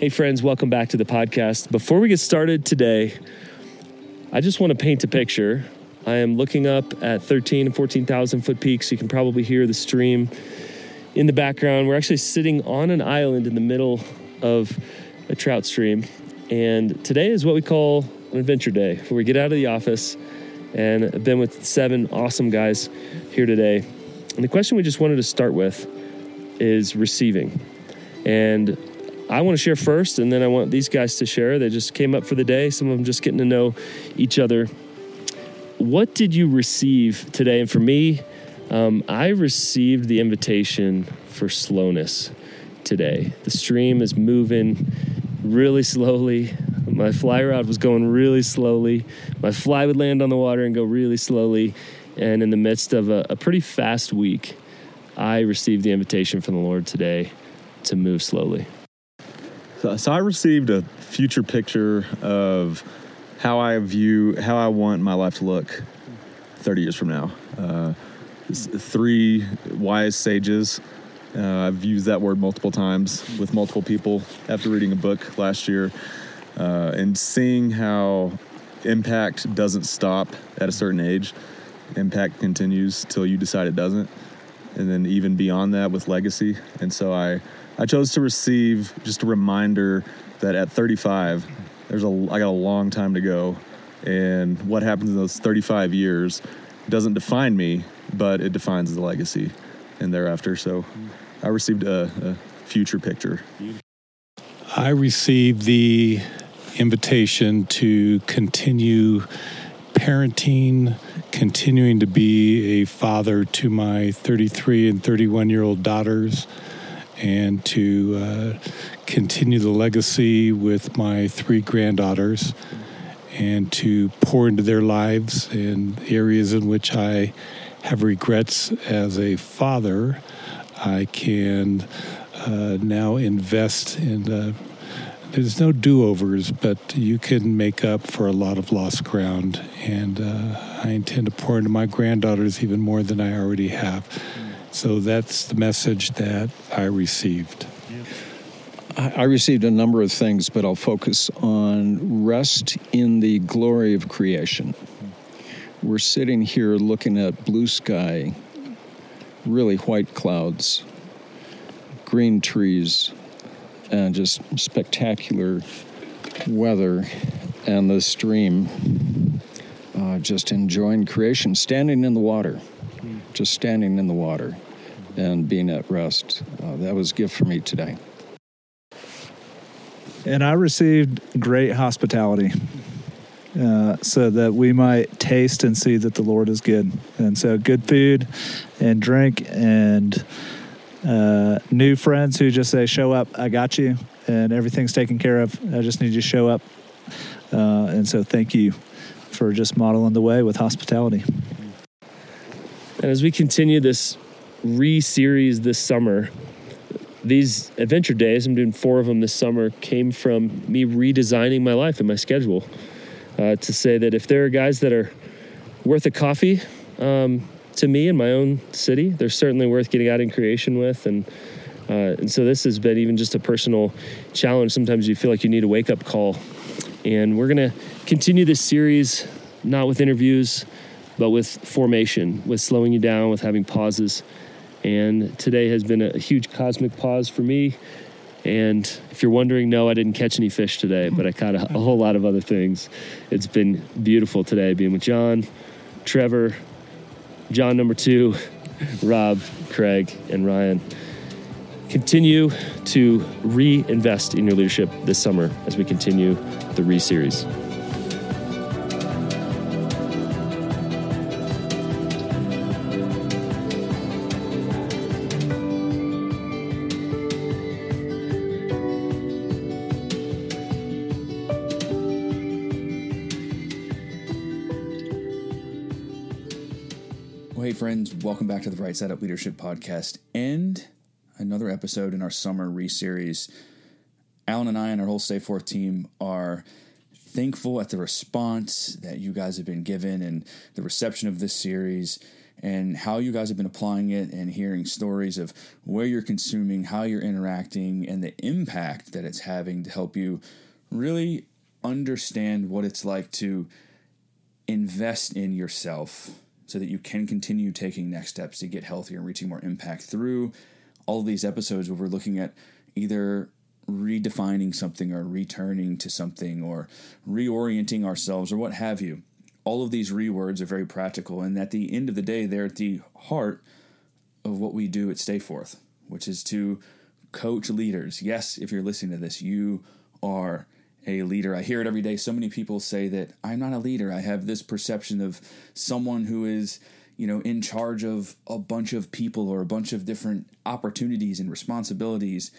Hey, friends, welcome back to the podcast. Before we get started today, I just want to paint a picture. I am looking up at 13 and 14,000 foot peaks. You can probably hear the stream in the background. We're actually sitting on an island in the middle of a trout stream. And today is what we call an adventure day, where we get out of the office and I've been with seven awesome guys here today. And the question we just wanted to start with is receiving. And I want to share first, and then I want these guys to share. They just came up for the day, some of them just getting to know each other. What did you receive today? And for me, um, I received the invitation for slowness today. The stream is moving really slowly. My fly rod was going really slowly. My fly would land on the water and go really slowly. And in the midst of a, a pretty fast week, I received the invitation from the Lord today to move slowly. So, so I received a future picture of how I view, how I want my life to look 30 years from now. Uh, three wise sages. Uh, I've used that word multiple times with multiple people after reading a book last year uh, and seeing how impact doesn't stop at a certain age. Impact continues till you decide it doesn't. And then even beyond that with legacy. And so I, I chose to receive just a reminder that at 35, there's a I got a long time to go, and what happens in those 35 years doesn't define me, but it defines the legacy, and thereafter. So, I received a, a future picture. I received the invitation to continue parenting, continuing to be a father to my 33 and 31 year old daughters and to uh, continue the legacy with my three granddaughters and to pour into their lives in areas in which I have regrets as a father. I can uh, now invest in. Uh, there's no do-overs, but you can make up for a lot of lost ground, and uh, I intend to pour into my granddaughters even more than I already have. So that's the message that I received. I received a number of things, but I'll focus on rest in the glory of creation. We're sitting here looking at blue sky, really white clouds, green trees, and just spectacular weather, and the stream. Uh, just enjoying creation, standing in the water just standing in the water and being at rest. Uh, that was a gift for me today. And I received great hospitality uh, so that we might taste and see that the Lord is good. And so, good food and drink and uh, new friends who just say, Show up, I got you, and everything's taken care of. I just need you to show up. Uh, and so, thank you for just modeling the way with hospitality. And as we continue this re series this summer, these adventure days, I'm doing four of them this summer, came from me redesigning my life and my schedule uh, to say that if there are guys that are worth a coffee um, to me in my own city, they're certainly worth getting out in creation with. And uh, and so this has been even just a personal challenge. Sometimes you feel like you need a wake up call. And we're going to continue this series, not with interviews, but with formation, with slowing you down, with having pauses. And today has been a huge cosmic pause for me. And if you're wondering, no, I didn't catch any fish today, but I caught a, a whole lot of other things. It's been beautiful today being with John, Trevor, John number two, Rob, Craig, and Ryan. Continue to reinvest in your leadership this summer as we continue the Re series. Welcome back to the Right Side Up Leadership Podcast and another episode in our summer re series. Alan and I and our whole Stay Forth team are thankful at the response that you guys have been given and the reception of this series. and how you guys have been applying it and hearing stories of where you're consuming, how you're interacting, and the impact that it's having to help you really understand what it's like to invest in yourself so that you can continue taking next steps to get healthier and reaching more impact through all of these episodes where we're looking at either redefining something or returning to something or reorienting ourselves or what have you. All of these rewords are very practical, and at the end of the day, they're at the heart of what we do at Stayforth, which is to coach leaders. Yes, if you're listening to this, you are a leader. I hear it every day. So many people say that I'm not a leader. I have this perception of someone who is, you know, in charge of a bunch of people or a bunch of different opportunities and responsibilities.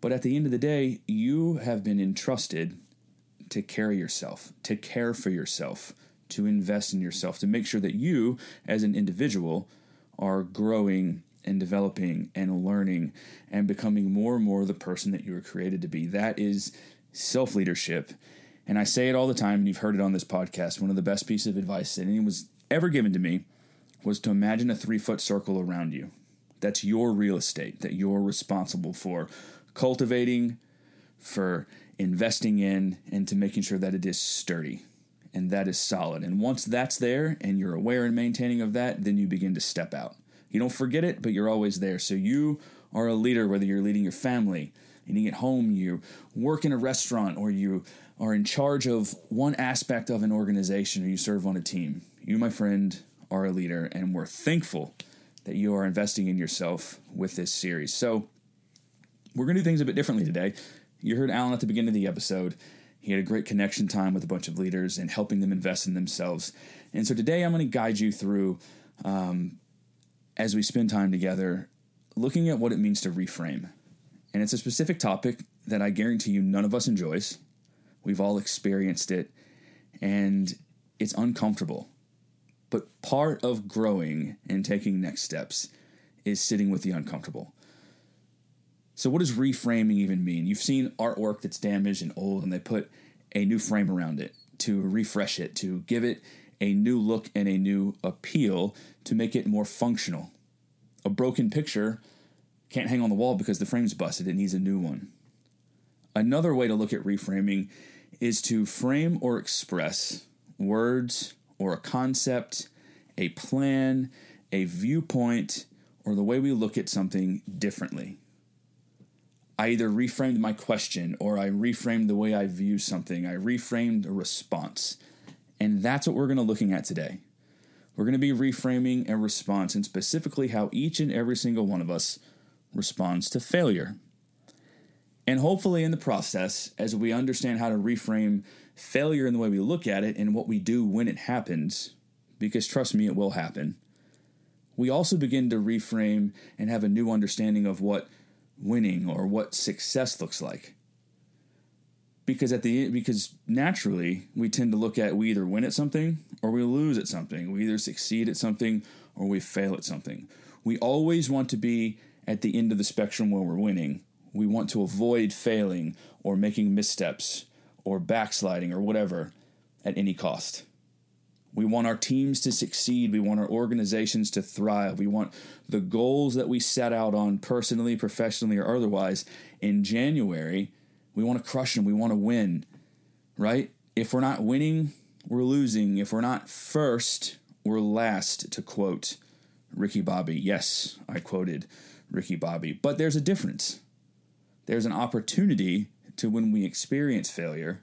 But at the end of the day, you have been entrusted to carry yourself, to care for yourself, to invest in yourself, to make sure that you, as an individual, are growing and developing and learning and becoming more and more the person that you were created to be. That is self leadership. And I say it all the time, and you've heard it on this podcast. One of the best pieces of advice that anyone was ever given to me was to imagine a three foot circle around you. That's your real estate that you're responsible for cultivating, for investing in, and to making sure that it is sturdy and that is solid. And once that's there and you're aware and maintaining of that, then you begin to step out. You don't forget it, but you're always there. So you are a leader, whether you're leading your family, eating at home, you work in a restaurant, or you are in charge of one aspect of an organization, or you serve on a team. You, my friend, are a leader, and we're thankful that you are investing in yourself with this series. So, we're going to do things a bit differently today. You heard Alan at the beginning of the episode. He had a great connection time with a bunch of leaders and helping them invest in themselves. And so today I'm going to guide you through, um, as we spend time together, looking at what it means to reframe. And it's a specific topic that I guarantee you none of us enjoys. We've all experienced it, and it's uncomfortable. But part of growing and taking next steps is sitting with the uncomfortable. So, what does reframing even mean? You've seen artwork that's damaged and old, and they put a new frame around it to refresh it, to give it a new look and a new appeal to make it more functional. A broken picture can't hang on the wall because the frame's busted, it needs a new one. Another way to look at reframing is to frame or express words or a concept, a plan, a viewpoint, or the way we look at something differently. I either reframed my question or I reframed the way I view something. I reframed a response. And that's what we're going to looking at today. We're going to be reframing a response and specifically how each and every single one of us responds to failure. And hopefully, in the process, as we understand how to reframe failure in the way we look at it and what we do when it happens, because trust me, it will happen, we also begin to reframe and have a new understanding of what winning or what success looks like. Because at the because naturally we tend to look at we either win at something or we lose at something. We either succeed at something or we fail at something. We always want to be at the end of the spectrum where we're winning. We want to avoid failing or making missteps or backsliding or whatever at any cost. We want our teams to succeed. We want our organizations to thrive. We want the goals that we set out on personally, professionally, or otherwise in January. We want to crush them. We want to win, right? If we're not winning, we're losing. If we're not first, we're last, to quote Ricky Bobby. Yes, I quoted Ricky Bobby. But there's a difference. There's an opportunity to when we experience failure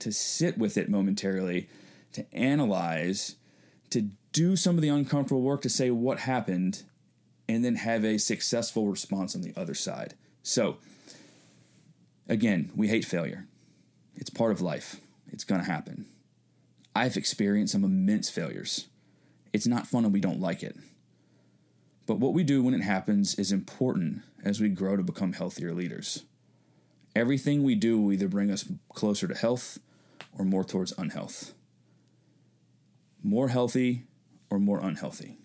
to sit with it momentarily, to analyze, to do some of the uncomfortable work to say what happened, and then have a successful response on the other side. So, again, we hate failure. It's part of life. It's going to happen. I've experienced some immense failures. It's not fun and we don't like it. But what we do when it happens is important as we grow to become healthier leaders. Everything we do will either bring us closer to health or more towards unhealth. More healthy or more unhealthy.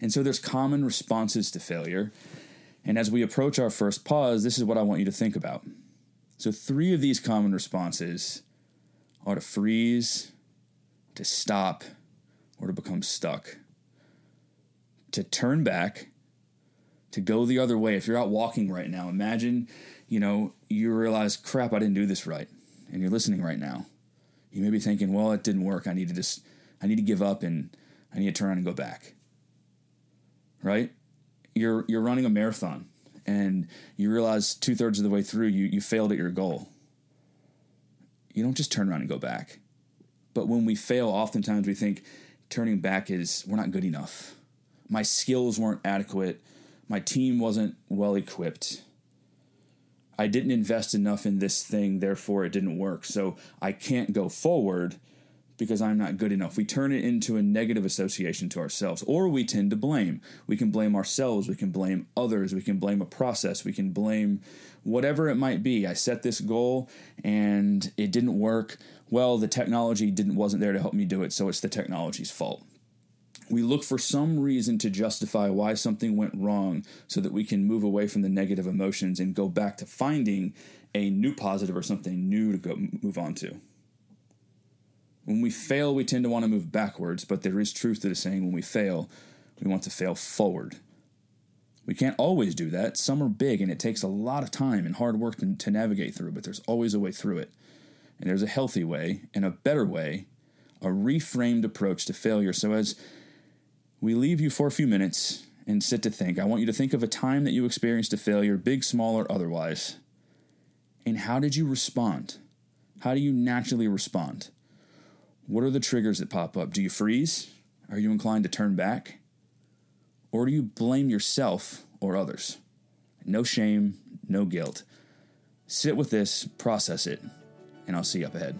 And so there's common responses to failure. And as we approach our first pause, this is what I want you to think about. So, three of these common responses are to freeze, to stop, or to become stuck. To turn back, to go the other way. If you're out walking right now, imagine, you know, you realize, crap, I didn't do this right. And you're listening right now. You may be thinking, well, it didn't work. I need to just, I need to give up and I need to turn around and go back. Right? You're, you're running a marathon and you realize two thirds of the way through, you, you failed at your goal. You don't just turn around and go back. But when we fail, oftentimes we think turning back is we're not good enough. My skills weren't adequate. My team wasn't well equipped. I didn't invest enough in this thing, therefore it didn't work. So I can't go forward because I'm not good enough. We turn it into a negative association to ourselves, or we tend to blame. We can blame ourselves, we can blame others, we can blame a process, we can blame whatever it might be. I set this goal and it didn't work. Well, the technology didn't wasn't there to help me do it, so it's the technology's fault. We look for some reason to justify why something went wrong so that we can move away from the negative emotions and go back to finding a new positive or something new to go move on to. When we fail, we tend to want to move backwards, but there is truth to the saying when we fail, we want to fail forward. We can't always do that. Some are big and it takes a lot of time and hard work to, to navigate through, but there's always a way through it. And there's a healthy way and a better way, a reframed approach to failure. So as we leave you for a few minutes and sit to think, I want you to think of a time that you experienced a failure, big, small, or otherwise. And how did you respond? How do you naturally respond? What are the triggers that pop up? Do you freeze? Are you inclined to turn back? Or do you blame yourself or others? No shame, no guilt. Sit with this, process it, and I'll see you up ahead.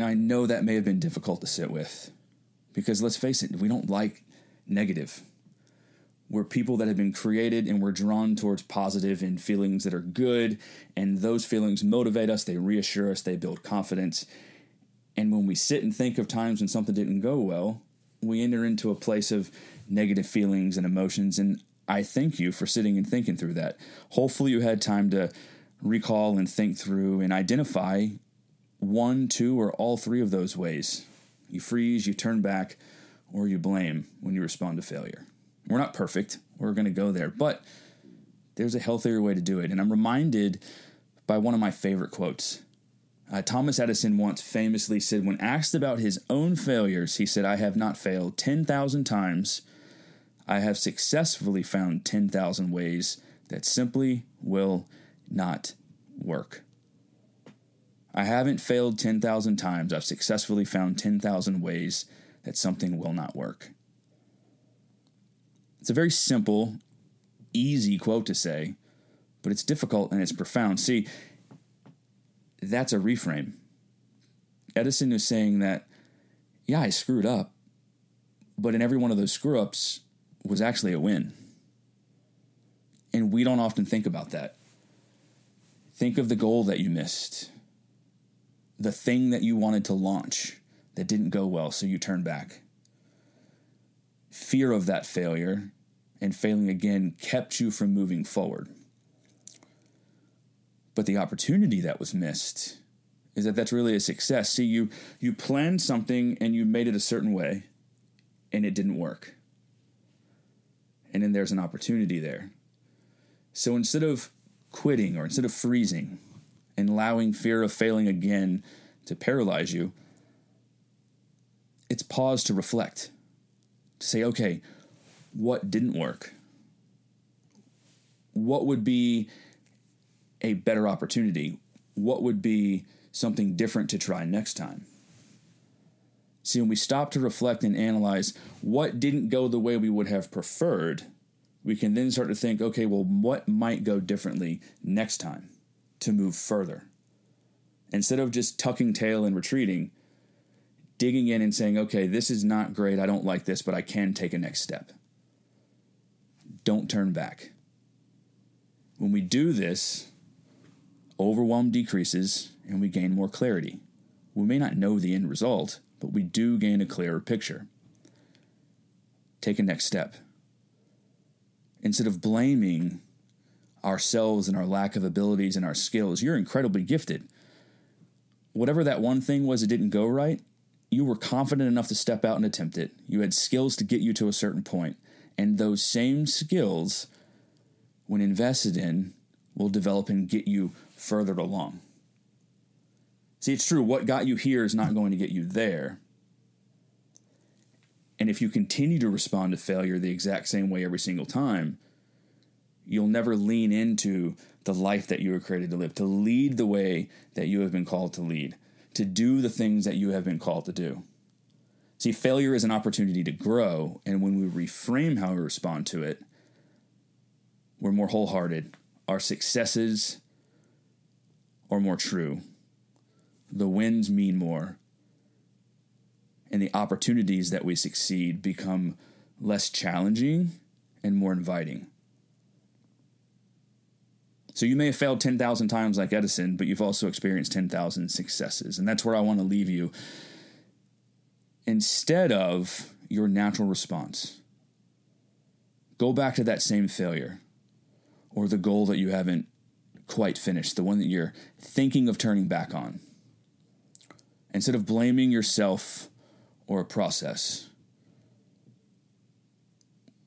Now, I know that may have been difficult to sit with because let's face it, we don't like negative. We're people that have been created and we're drawn towards positive and feelings that are good. And those feelings motivate us, they reassure us, they build confidence. And when we sit and think of times when something didn't go well, we enter into a place of negative feelings and emotions. And I thank you for sitting and thinking through that. Hopefully, you had time to recall and think through and identify one, two, or all three of those ways. You freeze, you turn back, or you blame when you respond to failure. We're not perfect, we're going to go there, but there's a healthier way to do it. And I'm reminded by one of my favorite quotes. Uh, Thomas Edison once famously said, when asked about his own failures, he said, I have not failed 10,000 times. I have successfully found 10,000 ways that simply will not work. I haven't failed 10,000 times. I've successfully found 10,000 ways that something will not work. It's a very simple, easy quote to say, but it's difficult and it's profound. See, that's a reframe. Edison is saying that, yeah, I screwed up, but in every one of those screw ups was actually a win. And we don't often think about that. Think of the goal that you missed, the thing that you wanted to launch that didn't go well, so you turned back. Fear of that failure and failing again kept you from moving forward. But the opportunity that was missed is that that's really a success. See, you you planned something and you made it a certain way and it didn't work. And then there's an opportunity there. So instead of quitting or instead of freezing and allowing fear of failing again to paralyze you, it's pause to reflect, to say, okay, what didn't work? What would be a better opportunity? What would be something different to try next time? See, when we stop to reflect and analyze what didn't go the way we would have preferred, we can then start to think, okay, well, what might go differently next time to move further? Instead of just tucking tail and retreating, digging in and saying, okay, this is not great. I don't like this, but I can take a next step. Don't turn back. When we do this, overwhelm decreases and we gain more clarity. We may not know the end result, but we do gain a clearer picture. Take a next step instead of blaming ourselves and our lack of abilities and our skills, you're incredibly gifted. Whatever that one thing was that didn't go right, you were confident enough to step out and attempt it. You had skills to get you to a certain point. And those same skills, when invested in, will develop and get you further along. See, it's true, what got you here is not going to get you there. And if you continue to respond to failure the exact same way every single time, you'll never lean into the life that you were created to live, to lead the way that you have been called to lead, to do the things that you have been called to do. See, failure is an opportunity to grow, and when we reframe how we respond to it, we're more wholehearted. Our successes are more true. The wins mean more and the opportunities that we succeed become less challenging and more inviting. So you may have failed 10,000 times like Edison, but you've also experienced 10,000 successes. And that's where I want to leave you. Instead of your natural response, go back to that same failure or the goal that you haven't quite finished, the one that you're thinking of turning back on. Instead of blaming yourself or a process,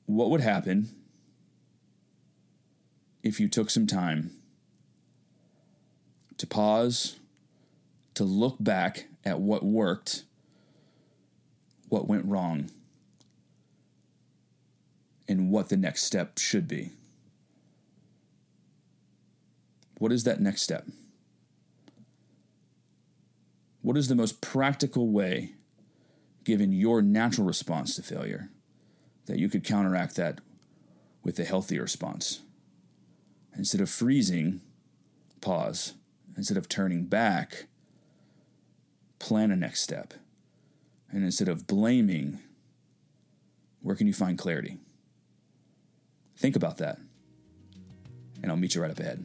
what would happen if you took some time to pause, to look back at what worked, what went wrong, and what the next step should be? What is that next step? What is the most practical way given your natural response to failure, that you could counteract that with a healthier response. Instead of freezing, pause. Instead of turning back, plan a next step. And instead of blaming, where can you find clarity? Think about that. And I'll meet you right up ahead.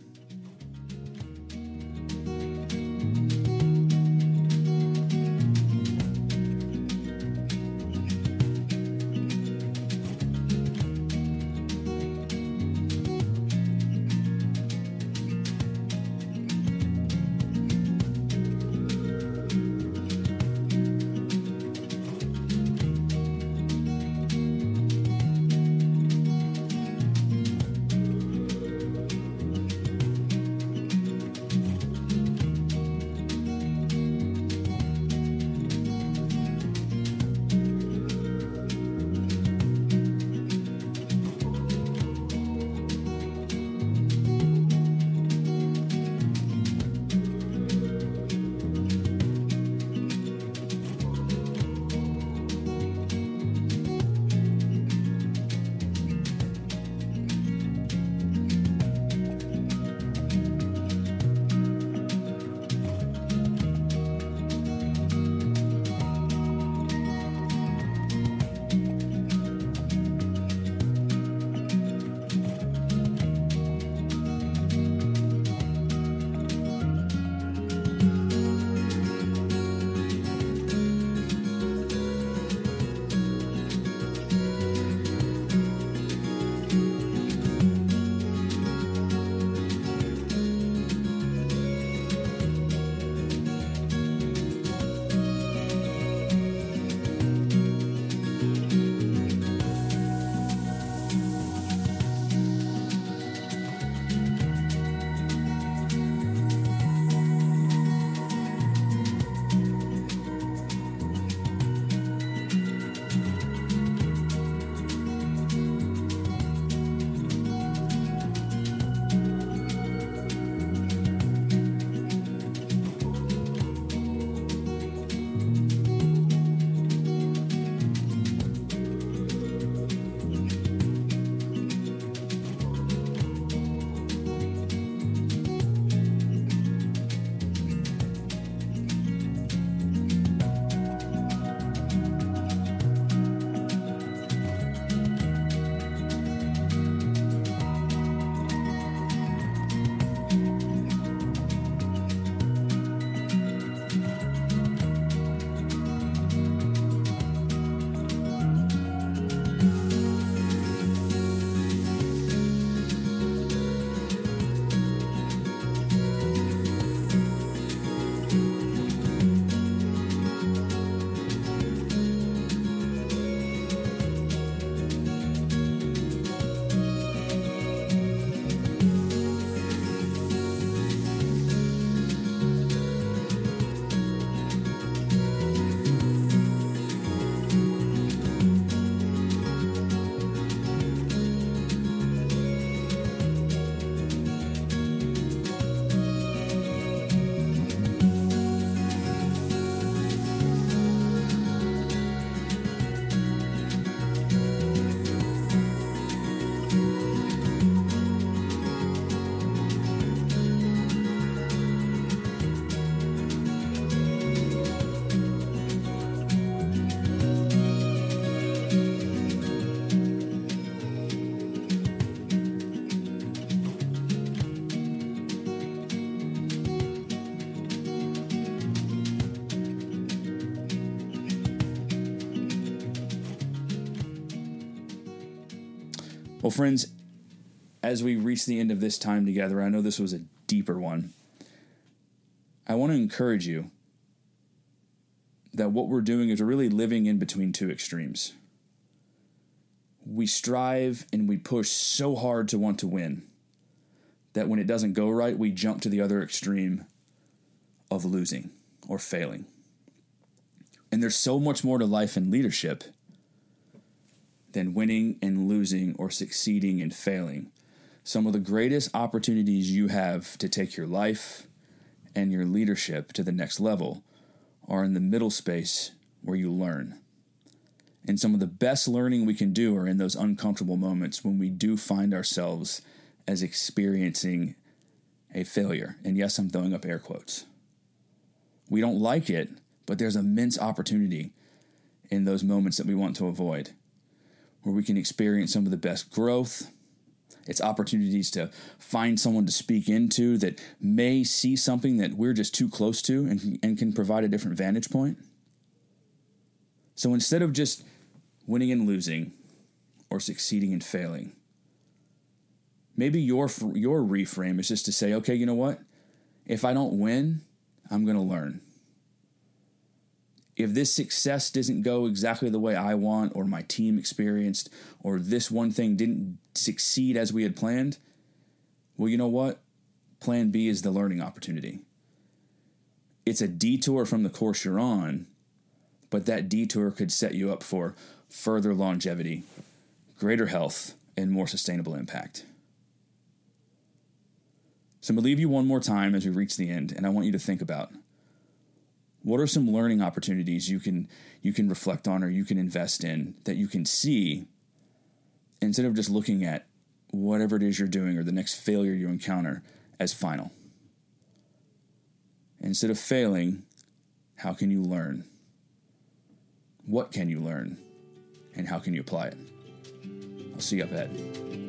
Well, friends, as we reach the end of this time together, I know this was a deeper one. I want to encourage you that what we're doing is we're really living in between two extremes. We strive and we push so hard to want to win that when it doesn't go right, we jump to the other extreme of losing or failing. And there's so much more to life and leadership than winning and losing or succeeding and failing. Some of the greatest opportunities you have to take your life and your leadership to the next level are in the middle space where you learn. And some of the best learning we can do are in those uncomfortable moments when we do find ourselves as experiencing a failure. And yes, I'm throwing up air quotes. We don't like it, But there's immense opportunity in those moments that we want to avoid, where we can experience some of the best growth. It's opportunities to find someone to speak into that may see something that we're just too close to and, and can provide a different vantage point. So instead of just winning and losing or succeeding and failing, maybe your your reframe is just to say, okay, you know what? If I don't win, I'm going to learn. If this success doesn't go exactly the way I want, or my team experienced, or this one thing didn't succeed as we had planned, well, you know what? Plan B is the learning opportunity. It's a detour from the course you're on, but that detour could set you up for further longevity, greater health, and more sustainable impact. So I'm going to leave you one more time as we reach the end, and I want you to think about what are some learning opportunities you can you can reflect on or you can invest in that you can see instead of just looking at whatever it is you're doing or the next failure you encounter as final. Instead of failing, how can you learn? What can you learn? And how can you apply it? I'll see you up ahead.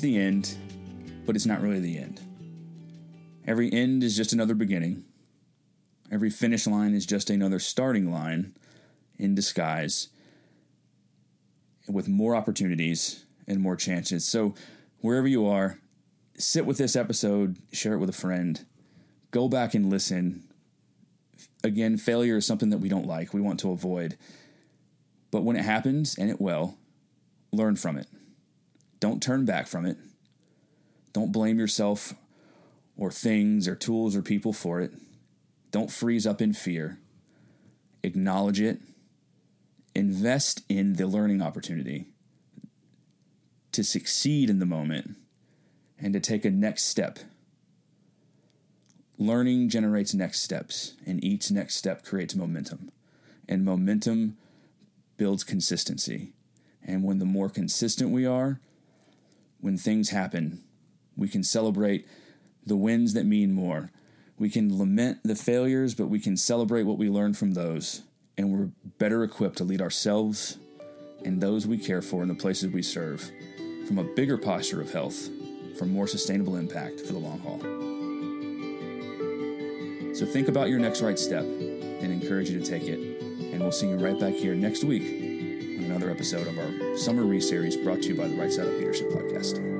The end, but it's not really the end. Every end is just another beginning. Every finish line is just another starting line in disguise with more opportunities and more chances. So, wherever you are, sit with this episode, share it with a friend, go back and listen. Again, failure is something that we don't like, we want to avoid. But when it happens, and it will, learn from it. Don't turn back from it. Don't blame yourself or things or tools or people for it. Don't freeze up in fear. Acknowledge it. Invest in the learning opportunity to succeed in the moment and to take a next step. Learning generates next steps, and each next step creates momentum. And momentum builds consistency. And when the more consistent we are, when things happen, we can celebrate the wins that mean more. We can lament the failures, but we can celebrate what we learned from those. And we're better equipped to lead ourselves and those we care for in the places we serve from a bigger posture of health for more sustainable impact for the long haul. So think about your next right step and encourage you to take it. And we'll see you right back here next week another episode of our Summer Re series brought to you by the Right Side of Leadership Podcast.